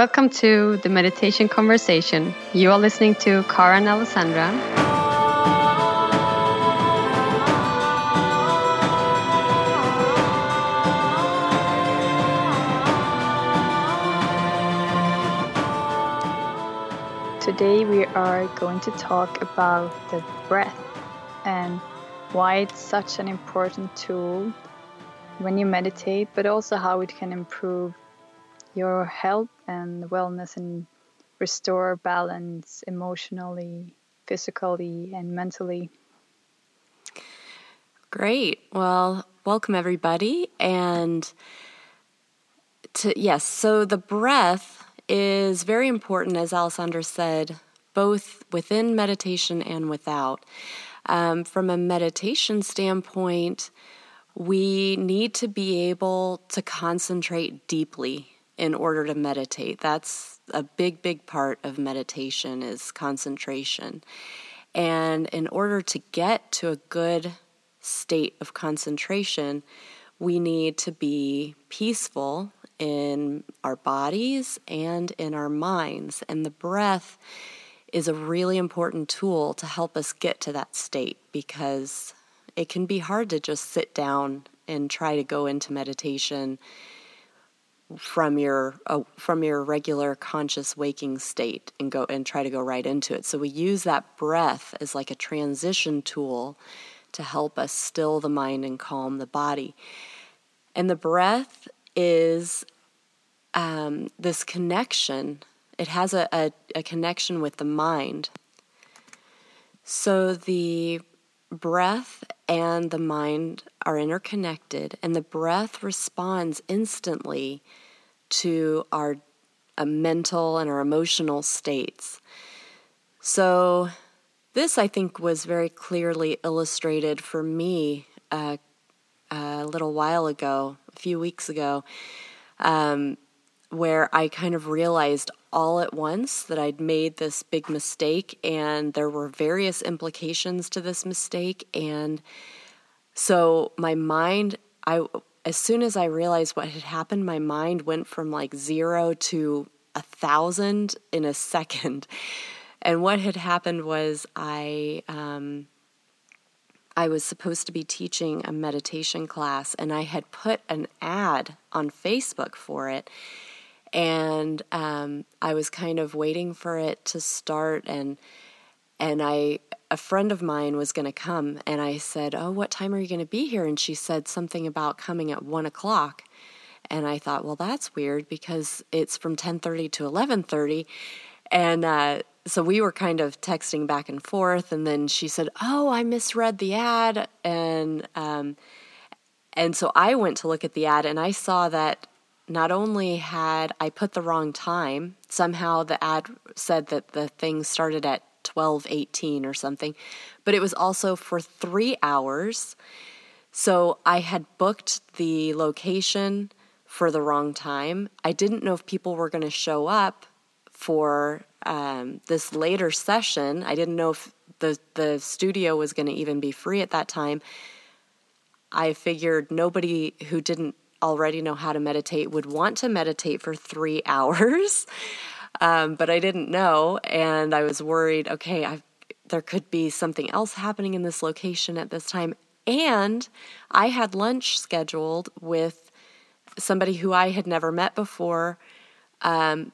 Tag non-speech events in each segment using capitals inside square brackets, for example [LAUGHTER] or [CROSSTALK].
Welcome to the Meditation Conversation. You are listening to Kara and Alessandra. Today we are going to talk about the breath and why it's such an important tool when you meditate, but also how it can improve your health and wellness and restore balance emotionally, physically, and mentally. Great. Well, welcome everybody. And to, yes, so the breath is very important, as Alessandra said, both within meditation and without. Um, from a meditation standpoint, we need to be able to concentrate deeply in order to meditate. That's a big, big part of meditation is concentration. And in order to get to a good state of concentration, we need to be peaceful in our bodies and in our minds. And the breath is a really important tool to help us get to that state because it can be hard to just sit down and try to go into meditation from your uh, from your regular conscious waking state and go and try to go right into it. So we use that breath as like a transition tool to help us still the mind and calm the body. And the breath is um, this connection. It has a, a, a connection with the mind. So the breath and the mind are interconnected, and the breath responds instantly to our mental and our emotional states. So, this I think was very clearly illustrated for me uh, a little while ago, a few weeks ago, um, where I kind of realized all at once that I'd made this big mistake, and there were various implications to this mistake. And so my mind, I as soon as I realized what had happened, my mind went from like zero to a thousand in a [LAUGHS] second. And what had happened was I um, I was supposed to be teaching a meditation class, and I had put an ad on Facebook for it and um, I was kind of waiting for it to start and and I a friend of mine was going to come and I said, "Oh, what time are you going to be here?" And she said something about coming at one o'clock, and I thought, "Well, that's weird because it's from ten thirty to eleven thirty, and uh, so we were kind of texting back and forth, and then she said, "Oh, I misread the ad," and um, and so I went to look at the ad, and I saw that not only had I put the wrong time, somehow the ad said that the thing started at 12:18 or something, but it was also for 3 hours. So I had booked the location for the wrong time. I didn't know if people were going to show up for um, this later session. I didn't know if the the studio was going to even be free at that time. I figured nobody who didn't already know how to meditate would want to meditate for three [LAUGHS] hours. Um, but I didn't know, and I was worried. Okay, I've, there could be something else happening in this location at this time, and I had lunch scheduled with somebody who I had never met before um,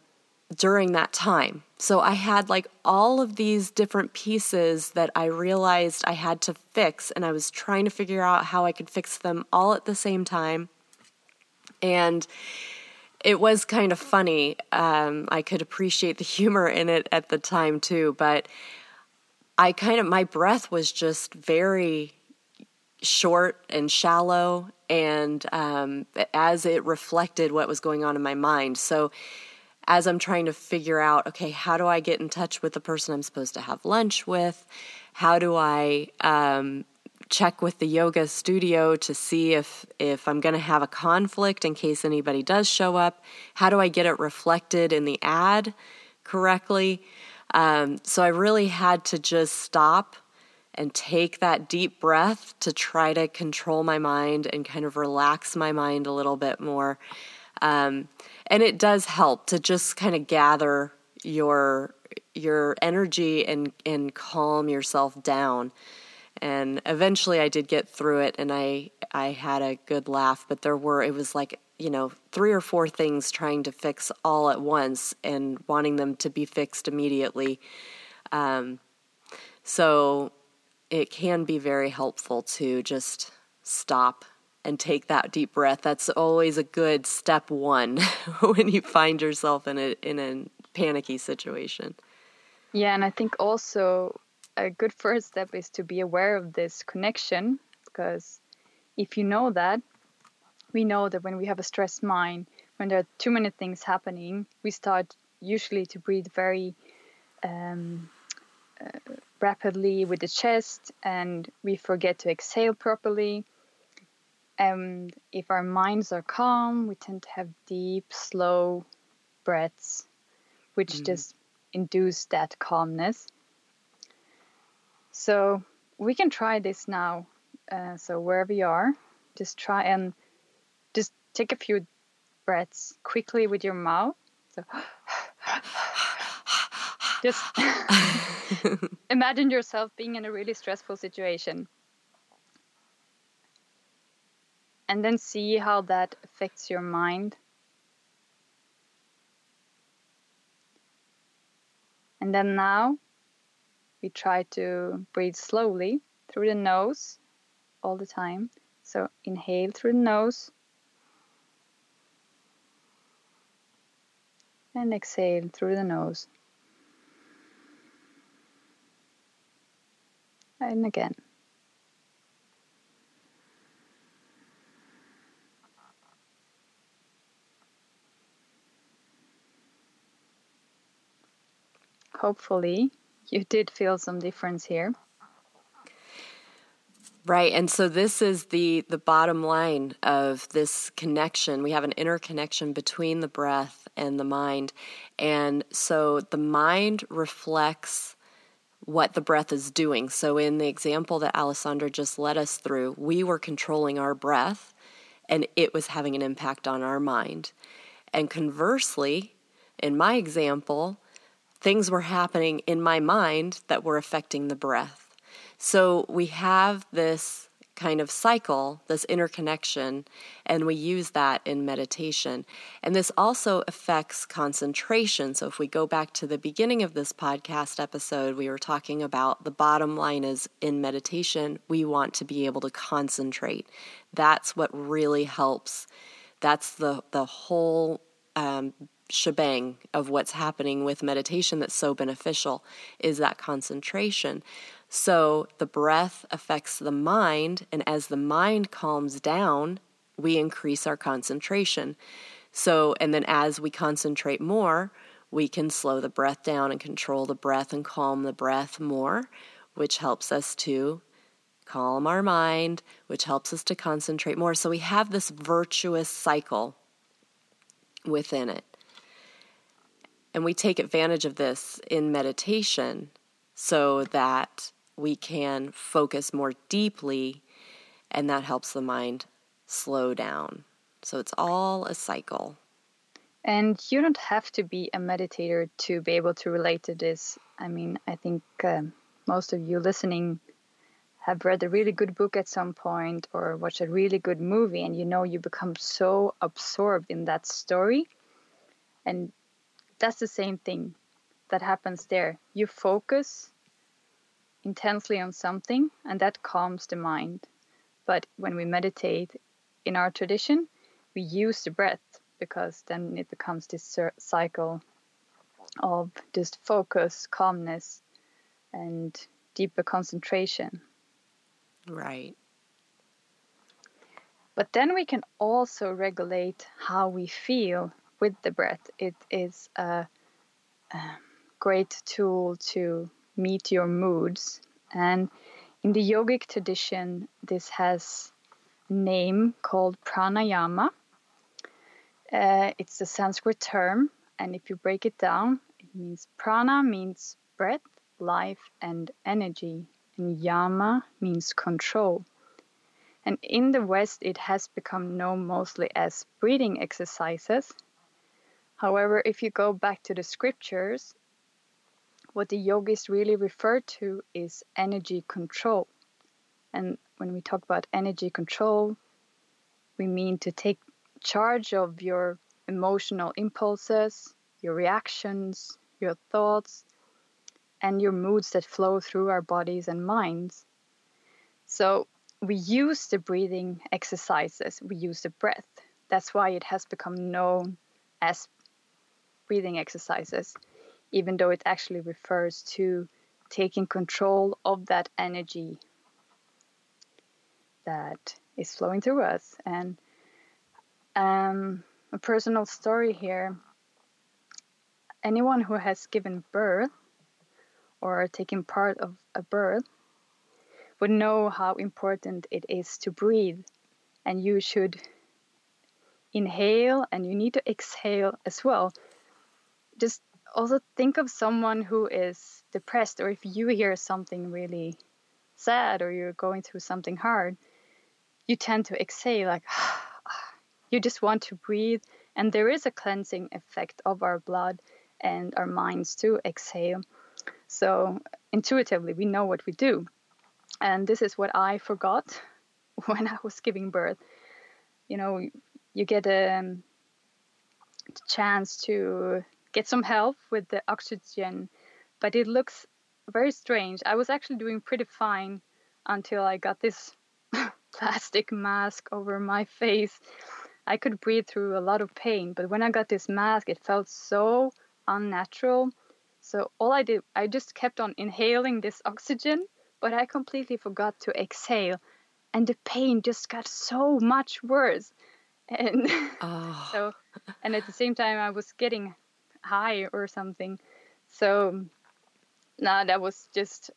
during that time. So I had like all of these different pieces that I realized I had to fix, and I was trying to figure out how I could fix them all at the same time. And it was kind of funny. Um, I could appreciate the [LAUGHS] humor in it at the time too, but I kind of, my breath was just very short and shallow, and um, as it reflected what was going on in my mind. So, as I'm trying to figure out, okay, how do I get in touch with the person I'm supposed to have lunch with? How do I um, check with the yoga studio to see if if I'm going to have a conflict in case anybody does show up. How do I get it reflected in the ad correctly? Um, so I really had to just stop and take that deep breath to try to control my mind and kind of relax my mind a little bit more. Um, and it does help to just kind of gather your your energy and and calm yourself down. And eventually I did get through it and I I had a good laugh, but there were it was like, you know, three or four things trying to fix all at once and wanting them to be fixed immediately. Um, so it can be very helpful to just stop and take that deep breath. That's always a good step one [LAUGHS] when you find yourself in a in a panicky situation. Yeah, and I think also a good first step is to be aware of this connection because if you know that, we know that when we have a stressed mind, when there are too many things happening, we start usually to breathe very um, uh, rapidly with the chest and we forget to exhale properly. And if our minds are calm, we tend to have deep, slow breaths, which mm-hmm. just induce that calmness. So we can try this now. Uh, so wherever you are, just try and just take a few breaths quickly with your mouth. So [GASPS] just [LAUGHS] imagine yourself being in a really stressful situation. And then see how that affects your mind. And then now we try to breathe slowly through the nose all the time. So inhale through the nose and exhale through the nose. And again. Hopefully, you did feel some difference here. Right. And so this is the the bottom line of this connection. We have an interconnection between the breath and the mind. And so the mind reflects what the breath is doing. So in the example that Alessandra just led us through, we were controlling our breath and it was having an impact on our mind. And conversely, in my example, things were happening in my mind that were affecting the breath. So we have this kind of cycle, this interconnection, and we use that in meditation. And this also affects concentration. So if we go back to the beginning of this podcast episode, we were talking about the bottom line is in meditation, we want to be able to concentrate. That's what really helps. That's the the whole um, shebang of what's happening with meditation that's so beneficial is that concentration. So the breath affects the mind, and as the mind calms down, we increase our concentration. So, and then as we concentrate more, we can slow the breath down and control the breath and calm the breath more, which helps us to calm our mind, which helps us to concentrate more. So we have this virtuous cycle within it. And we take advantage of this in meditation so that we can focus more deeply, and that helps the mind slow down. So it's all a cycle. And you don't have to be a meditator to be able to relate to this. I mean, I think uh, most of you listening have read a really good book at some point or watched a really good movie, and you know you become so absorbed in that story. And that's the same thing that happens there. You focus intensely on something, and that calms the mind. But when we meditate in our tradition, we use the breath because then it becomes this cycle of just focus, calmness, and deeper concentration. Right. But then we can also regulate how we feel with the breath. It is a, a great tool to meet your moods. And in the yogic tradition, this has a name called pranayama. Uh, it's a Sanskrit term, and if you break it down, it means prana means breath, life, and energy, and yama means control. And in the West, it has become known mostly as breathing exercises. However, if you go back to the scriptures, what the yogis really refer to is energy control. And when we talk about energy control, we mean to take charge of your emotional impulses, your reactions, your thoughts, and your moods that flow through our bodies and minds. So, we use the breathing exercises, we use the breath. That's why it has become known as breathing exercises, even though it actually refers to taking control of that energy that is flowing through us. And um, a personal story here anyone who has given birth or taken part of a birth would know how important it is to breathe. And you should inhale and you need to exhale as well. Just also think of someone who is depressed, or if you hear something really sad or you're going through something hard, you tend to exhale like [SIGHS] [SIGHS] you just want to breathe. And there is a cleansing effect of our blood and our minds to exhale. So intuitively, we know what we do. And this is what I forgot [LAUGHS] when I was giving birth. You know, you get a um, chance to get some help with the oxygen, but it looks very strange. I was actually doing pretty fine until I got this [LAUGHS] plastic mask over my face. I could breathe through a lot of pain, but when I got this mask, it felt so unnatural. So all I did, I just kept on inhaling this oxygen but I completely forgot to exhale, and the pain just got so much worse. And oh. [LAUGHS] so, and at the same time, I was getting high or something. So, now that was just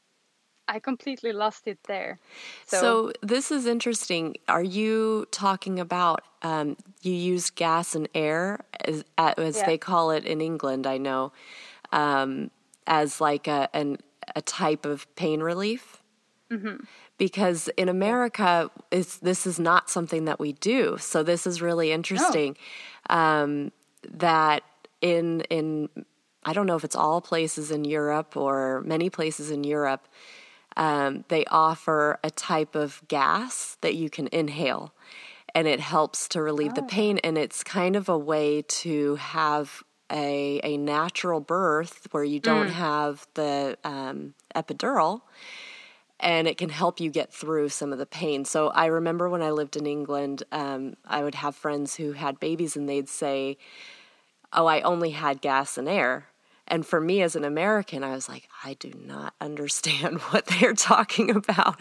I completely lost it there. So, so, this is interesting. Are you talking about um, you use gas and air as, as yeah. they call it in England? I know um, as like a an a type of pain relief? Mm-hmm. Because in America, is this is not something that we do. So this is really interesting. Oh. Um, that in in I don't know if it's all places in Europe or many places in Europe, um, they offer a type of gas that you can inhale, and it helps to relieve oh. the pain. And it's kind of a way to have a, a natural birth where you don't mm. have the um, epidural and it can help you get through some of the pain. So I remember when I lived in England, um, I would have friends who had babies and they'd say, Oh, I only had gas and air. And for me as an American, I was like, I do not [LAUGHS] understand [LAUGHS] what they're talking about.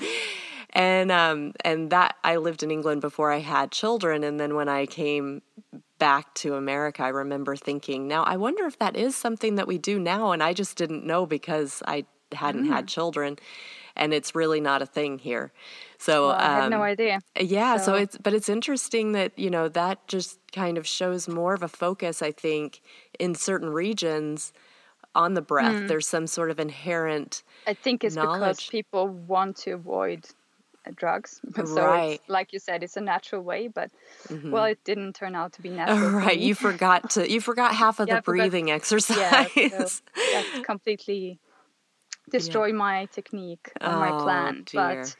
And um, and that I lived in England before I had children, and then when I came back to America, I remember thinking, now I wonder if that is something that we do now, and I just didn't know because I hadn't mm. had children, and it's really not a thing here. So well, I um, had no idea. Yeah, so. so it's but it's interesting that you know that just kind of shows more of a focus, I think, in certain regions on the breath. Mm. There's some sort of inherent. I think it's knowledge. because people want to avoid drugs. [LAUGHS] So right. like you said, it's a natural way, but mm-hmm. well, it didn't turn out to be [LAUGHS] natural. right. You forgot to you forgot half of [LAUGHS] yeah, the breathing forgot, exercise. Yeah, so that completely destroyed yeah. my technique and oh, my plan. Dear. But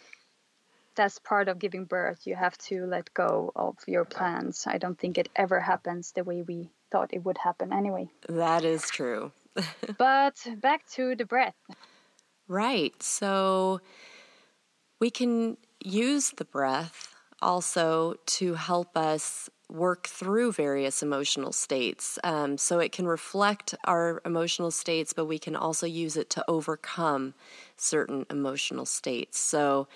that's part of giving birth. You have to let go of your plans. I don't think it ever happens the way we thought it would happen anyway. That is true. [LAUGHS] but back to the breath. Right. So we can use the breath also to help us work through various emotional states. Um, so it can reflect our emotional states, but we can also use it to overcome certain emotional states. So,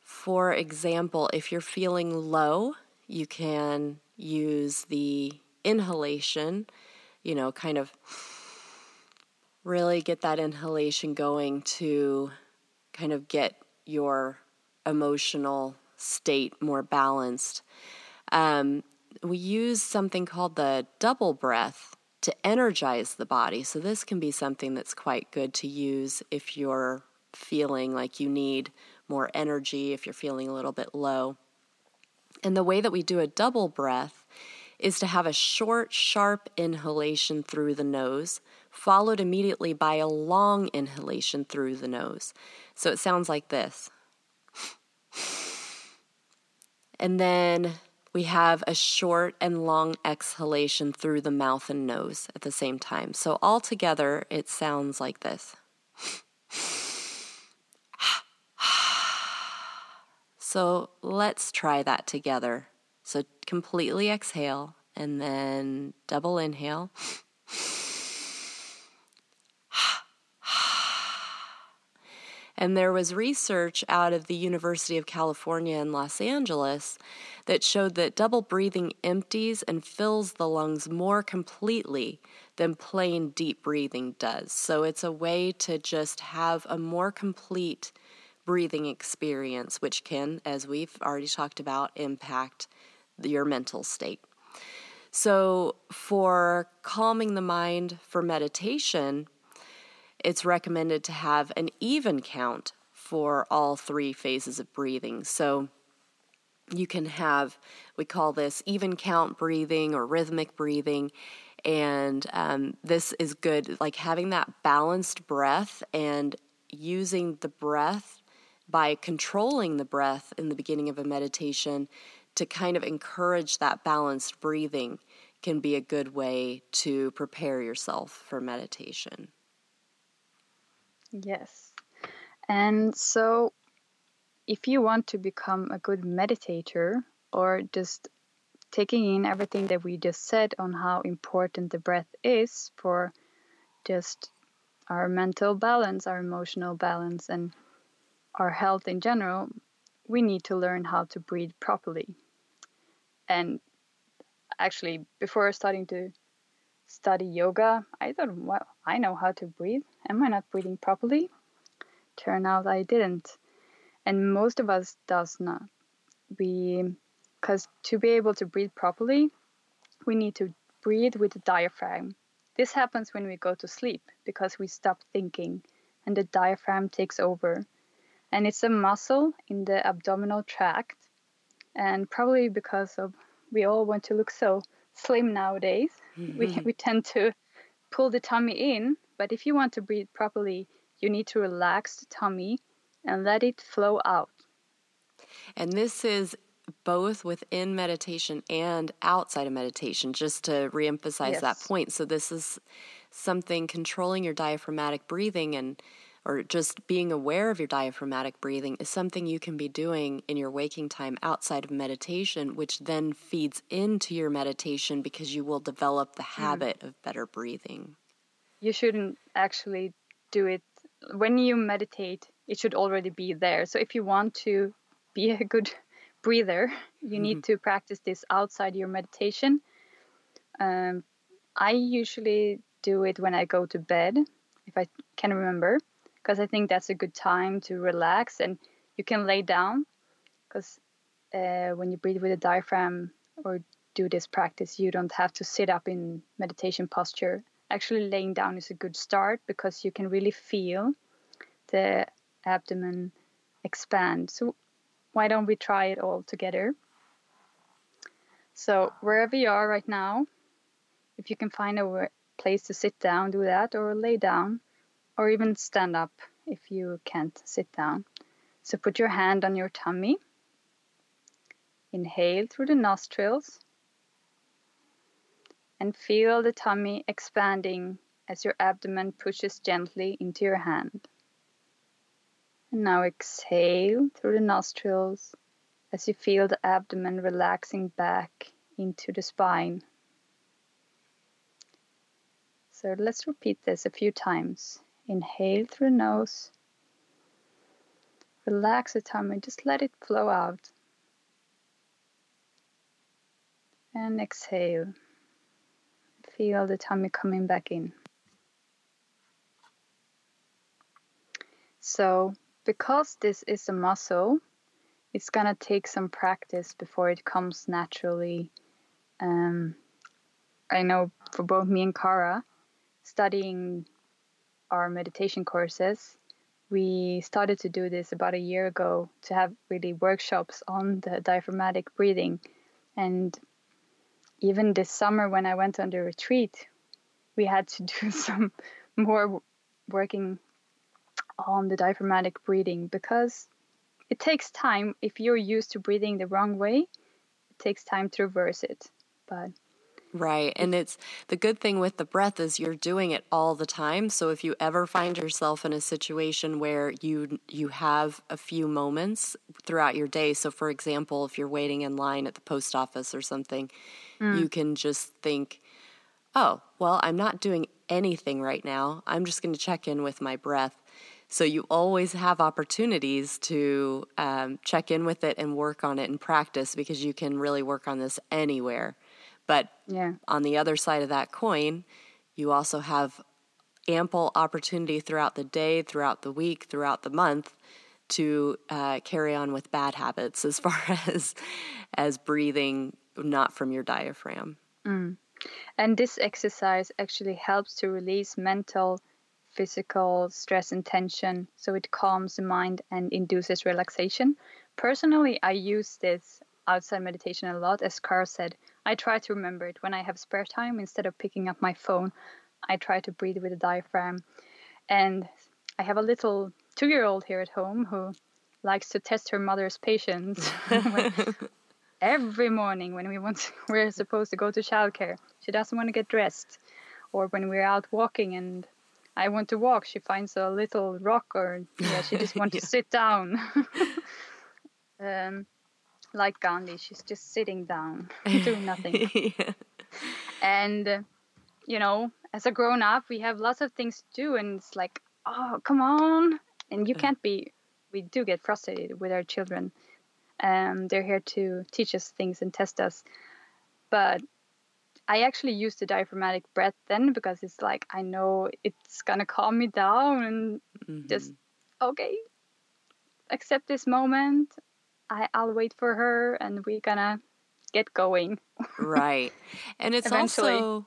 for example, if you're feeling low, you can use the inhalation, you know, kind of really get that inhalation going to kind of get your emotional state more balanced. Um, we use something called the double breath to energize the body. So, this can be something that's quite good to use if you're feeling like you need more energy, if you're feeling a little bit low. And the way that we do a double breath is to have a short, sharp inhalation through the nose, followed immediately by a long inhalation through the nose. So it sounds like this. And then we have a short and long exhalation through the mouth and nose at the same time. So altogether, it sounds like this. [SIGHS] So let's try that together. So completely exhale and then double inhale. And there was research out of the University of California in Los Angeles that showed that double breathing empties and fills the lungs more completely than plain deep breathing does. So it's a way to just have a more complete breathing experience, which can, as we've already talked about, impact your mental state. So, for calming the mind for meditation, it's recommended to have an even count for all three phases of breathing. So, you can have, we call this even count breathing or rhythmic breathing. And um, this is good, like having that balanced breath and using the breath by controlling the breath in the beginning of a meditation to kind of encourage that balanced breathing can be a good way to prepare yourself for meditation. Yes. And so, if you want to become a good meditator or just taking in everything that we just said on how important the breath is for just our mental balance, our emotional balance, and our health in general, we need to learn how to breathe properly. And actually, before starting to study yoga, I thought, well, I know how to breathe. Am I not breathing properly? Turn out I didn't. And most of us does not. We, because to be able to breathe properly, we need to breathe with the diaphragm. This happens when we go to sleep because we stop thinking and the diaphragm takes over and it's a muscle in the abdominal tract. And probably because of we all want to look so slim nowadays, mm-hmm. we [LAUGHS] we tend to pull the tummy in. But if you want to breathe properly, you need to relax the tummy and let it flow out. And this is both within meditation and outside of meditation, just to reemphasize yes. that point. So, this is something controlling your diaphragmatic breathing and or just being aware of your diaphragmatic breathing is something you can be doing in your waking time outside of meditation, which then feeds into your meditation because you will develop the hmm. habit mm. of better breathing. You shouldn't actually do it when you meditate, it should already be there. So if you want to be a good breather, you mm-hmm. need to practice this outside your meditation. Um, I usually do it when I go to bed, if I can remember because I think that's a good time to relax and you can lay down because uh, when you breathe with a diaphragm or do this practice, you don't have to sit up in meditation posture. Actually, laying down is a good start because you can really feel the abdomen expand. So, why don't we try it all together? So, wherever you are right now, if you can find a place to sit down, do that, or lay down or even stand up if you can't sit down. So put your hand on your tummy. Inhale through the nostrils and feel the tummy expanding as your abdomen pushes gently into your hand. And now exhale through the nostrils as you feel the abdomen relaxing back into the spine. So let's repeat this a few times. Inhale through the nose. Relax the tummy, just let it flow out. And exhale. Feel the tummy coming back in. So, because this is a muscle, it's gonna take some practice before it comes naturally. Um, I know for both me and Kara, studying our meditation courses, we started to do this about a year ago to have really workshops on the diaphragmatic breathing. And even this summer, when I went on the retreat, we had to [LAUGHS] do some more working on the diaphragmatic breathing because it takes time. If you're used to breathing the wrong way, it takes time to reverse it. But Right. And it's the good thing with the breath is you're doing it all the time. So if you ever find yourself in a situation where you you have a few moments throughout your day, so for example, if you're waiting in line at the post office or something, mm. you can just think, "Oh, well, I'm not doing anything right now. I'm just going to check in with my breath." So you always have opportunities to um, check in with it and work on it and practice because you can really work on this anywhere. But yeah. on the other side of that coin, you also have ample opportunity throughout the day, throughout the week, throughout the month to uh, carry on with bad habits as [LAUGHS] far as as breathing not from your diaphragm. Mm. And this exercise actually helps to release mental, physical stress and tension, so it calms the mind and induces relaxation. Personally, I use this outside meditation a lot, as Kara said. I try to remember it when I have spare time instead of picking up my phone. I try to breathe with the diaphragm. And I have a little two year old here at home who likes to test her mother's patience. [LAUGHS] [LAUGHS] every morning when we want to, [LAUGHS] we're supposed to go to childcare, she doesn't want to get dressed. Or when we're out walking and I want to walk, she finds a little rock or yeah, she just wants yeah. to sit down. um, like Gandhi. She's just sitting down, [LAUGHS] doing nothing. yeah. And, uh, you know, as a grown up, we have lots of things to do, and it's like, oh, come on. And you can't be, we do get frustrated with our children. Um, they're here to teach us things and test us. But I actually use the diaphragmatic breath then because it's like, I know it's going to calm me down and mm-hmm. just, okay, accept this moment I, I'll wait for her and we're gonna get going. right. And [LAUGHS] it's also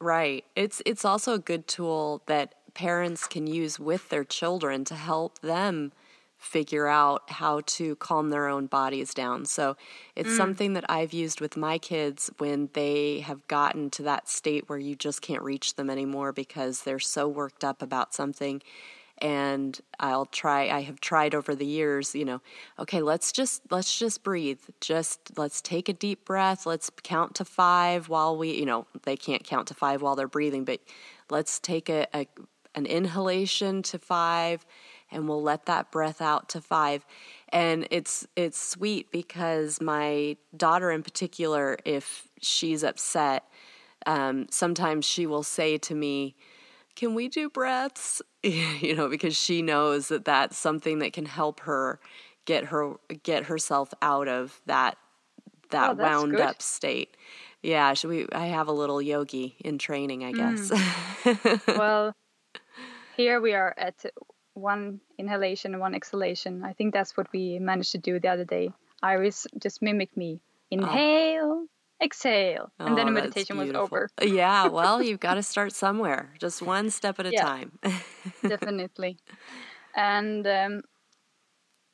right. It's it's also a good tool that parents can use with their children to help them figure out how to calm their own bodies down. So it's mm. something that I've used with my kids when they have gotten to that state where you just can't reach them anymore because they're so worked up about something and I'll try I have tried over the years, you know, okay, let's just let's just breathe. Just let's take a deep breath. Let's count to 5 while we, you know, they can't count to 5 while they're breathing, but let's take a, a an inhalation to 5 and we'll let that breath out to 5. And it's it's sweet because my daughter in particular if she's upset, um, sometimes she will say to me, can we do breaths? [LAUGHS] you know, because she knows that that's something that can help her get her get herself out of that that oh, wound good. up state. Yeah, should we I have a little yogi in training, I guess. Mm. [LAUGHS] well, here we are at one inhalation, one exhalation. I think that's what we managed to do the other day. Iris just mimic me. Oh. Inhale, oh exhale. And oh, then the meditation was over. yeah well you've got to start somewhere. Just one step at a yeah, time. [LAUGHS] Definitely. And um,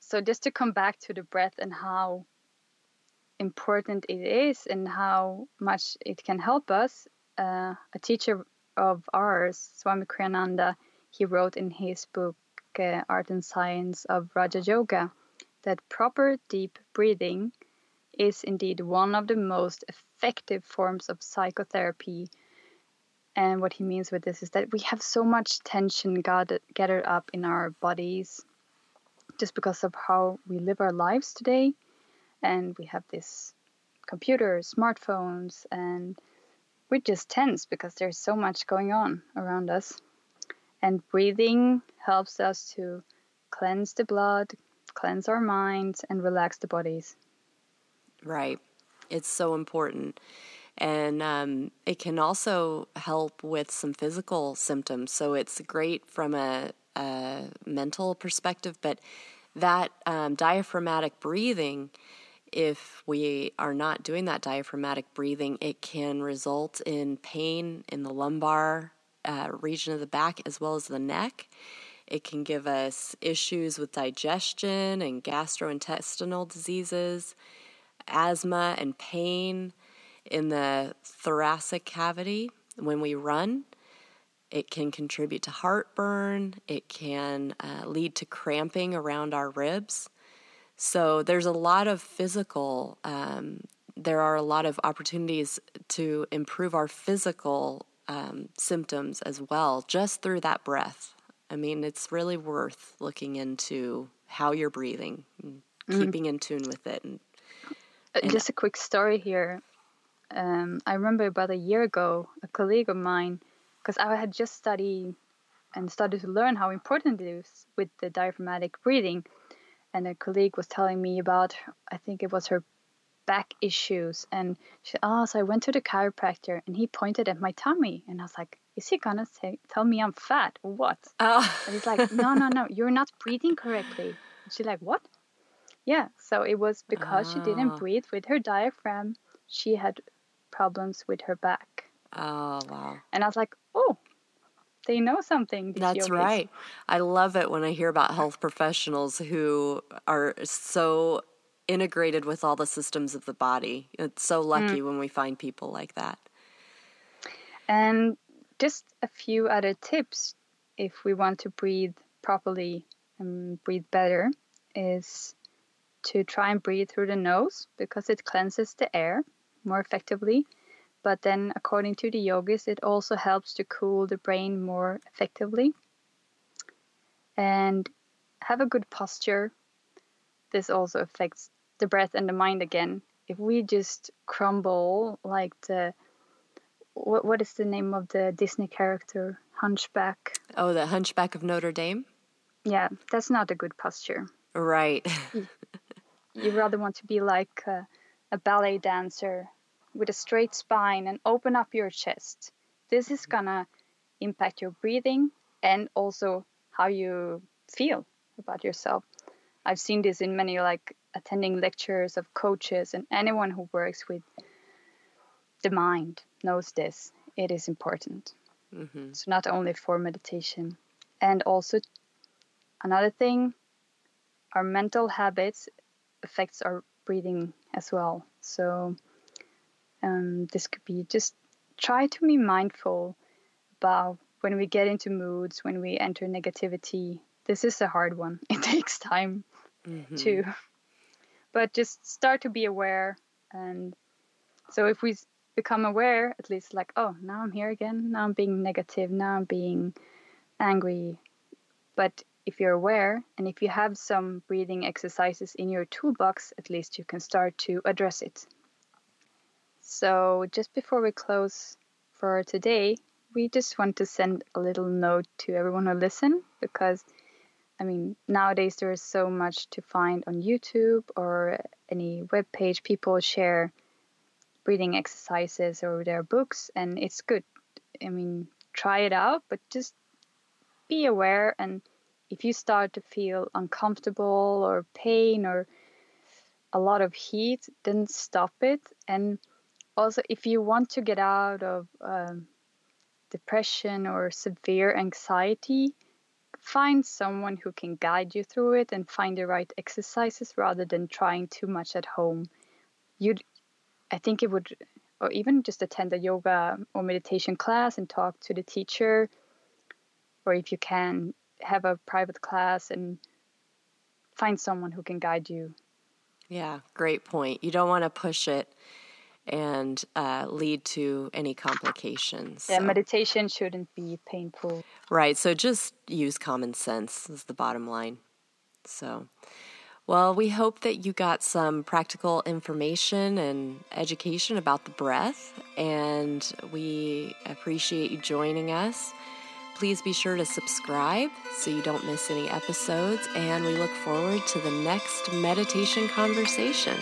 so just to come back to the breath and how important it is and how much it can help us uh, a teacher of ours swami kriyananda he wrote in his book uh, art and science of raja yoga that proper deep breathing is indeed one of the most effective forms of psychotherapy. And what he means with this is that we have so much tension gathered up in our bodies just because of how we live our lives today. And we have this computers, smartphones, and we're just tense because there's so much going on around us. And breathing helps us to cleanse the blood, cleanse our minds, and relax the bodies. Right. It's so important. And um, it can also help with some physical symptoms. So it's great from a, a mental perspective, but that um, diaphragmatic breathing, if we are not doing that diaphragmatic breathing, it can result in pain in the lumbar uh, region of the back as well as the neck. It can give us issues with digestion and gastrointestinal diseases, asthma and pain in the thoracic cavity when we run. It can contribute to heartburn. It can uh, lead to cramping around our ribs. So there's a lot of physical, um, there are a lot of opportunities to improve our physical um, symptoms as well, just through that breath. I mean, it's really worth looking into how you're breathing, mm-hmm. keeping in tune with it. And, and Just a quick story here. Um, I remember about a year ago, a colleague of mine, because I had just studied and started to learn how important it is with the diaphragmatic breathing. And a colleague was telling me about, I think it was her back issues. And she, oh, so I went to the chiropractor and he pointed at my tummy. And I was like, is he gonna say, tell me I'm fat or what? Oh. And he's like, no, no, no, you're not breathing correctly. And she's like, what? Yeah, so it was because she didn't ah. breathe with her diaphragm. She had problems with her back. Oh, wow. And I was like, oh, they know something. That's yogis. right. I love it when I hear about health professionals who are so integrated with all the systems of the body. It's so lucky mm. when we find people like that. And just a few other tips if we want to breathe properly and breathe better is to try and breathe through the nose because it cleanses the air more effectively. But then, according to the yogis, it also helps to cool the brain more effectively. And have a good posture. This also affects the breath and the mind again. If we just crumble like the what what is the name of the Disney character Hunchback? Oh, the Hunchback of Notre Dame. Yeah, that's not a good posture. Right. You, rather want to be like a, a ballet dancer with a straight spine and open up your chest. This is gonna impact your breathing and also how you feel about yourself. I've seen this in many like attending lectures of coaches and anyone who works with the mind knows this. It is important. Mm-hmm. So not only for meditation, and also another thing, our mental habits affects our breathing as well. So um, this could be just try to be mindful about when we get into moods, when we enter negativity. This is a hard one. [LAUGHS] It takes time mm-hmm. to but just start to be aware and so if we become aware at least like oh now i'm here again now i'm being negative now i'm being angry but if you're aware and if you have some breathing exercises in your toolbox at least you can start to address it so just before we close for today we just want to send a little note to everyone who listen because I mean, nowadays there is so much to find on YouTube or any web page. People share breathing exercises or their books, and it's good. I mean, try it out, but just be aware. And if you start to feel uncomfortable or pain or a lot of heat, then stop it. And also, if you want to get out of um, depression or severe anxiety, find someone who can guide you through it and find the right exercises rather than trying too much at home. You'd, I think it would, or even just attend a yoga or meditation class and talk to the teacher, or if you can, have a private class and find someone who can guide you. Yeah, great point. You don't want to push it and uh, lead to any complications. Yeah, so. meditation shouldn't be painful. Right. So just use common sense is the bottom line. So, well, we hope that you got some practical information and education about the breath, and we appreciate you joining us. Please be sure to subscribe so you don't miss any episodes, and we look forward to the next meditation conversation.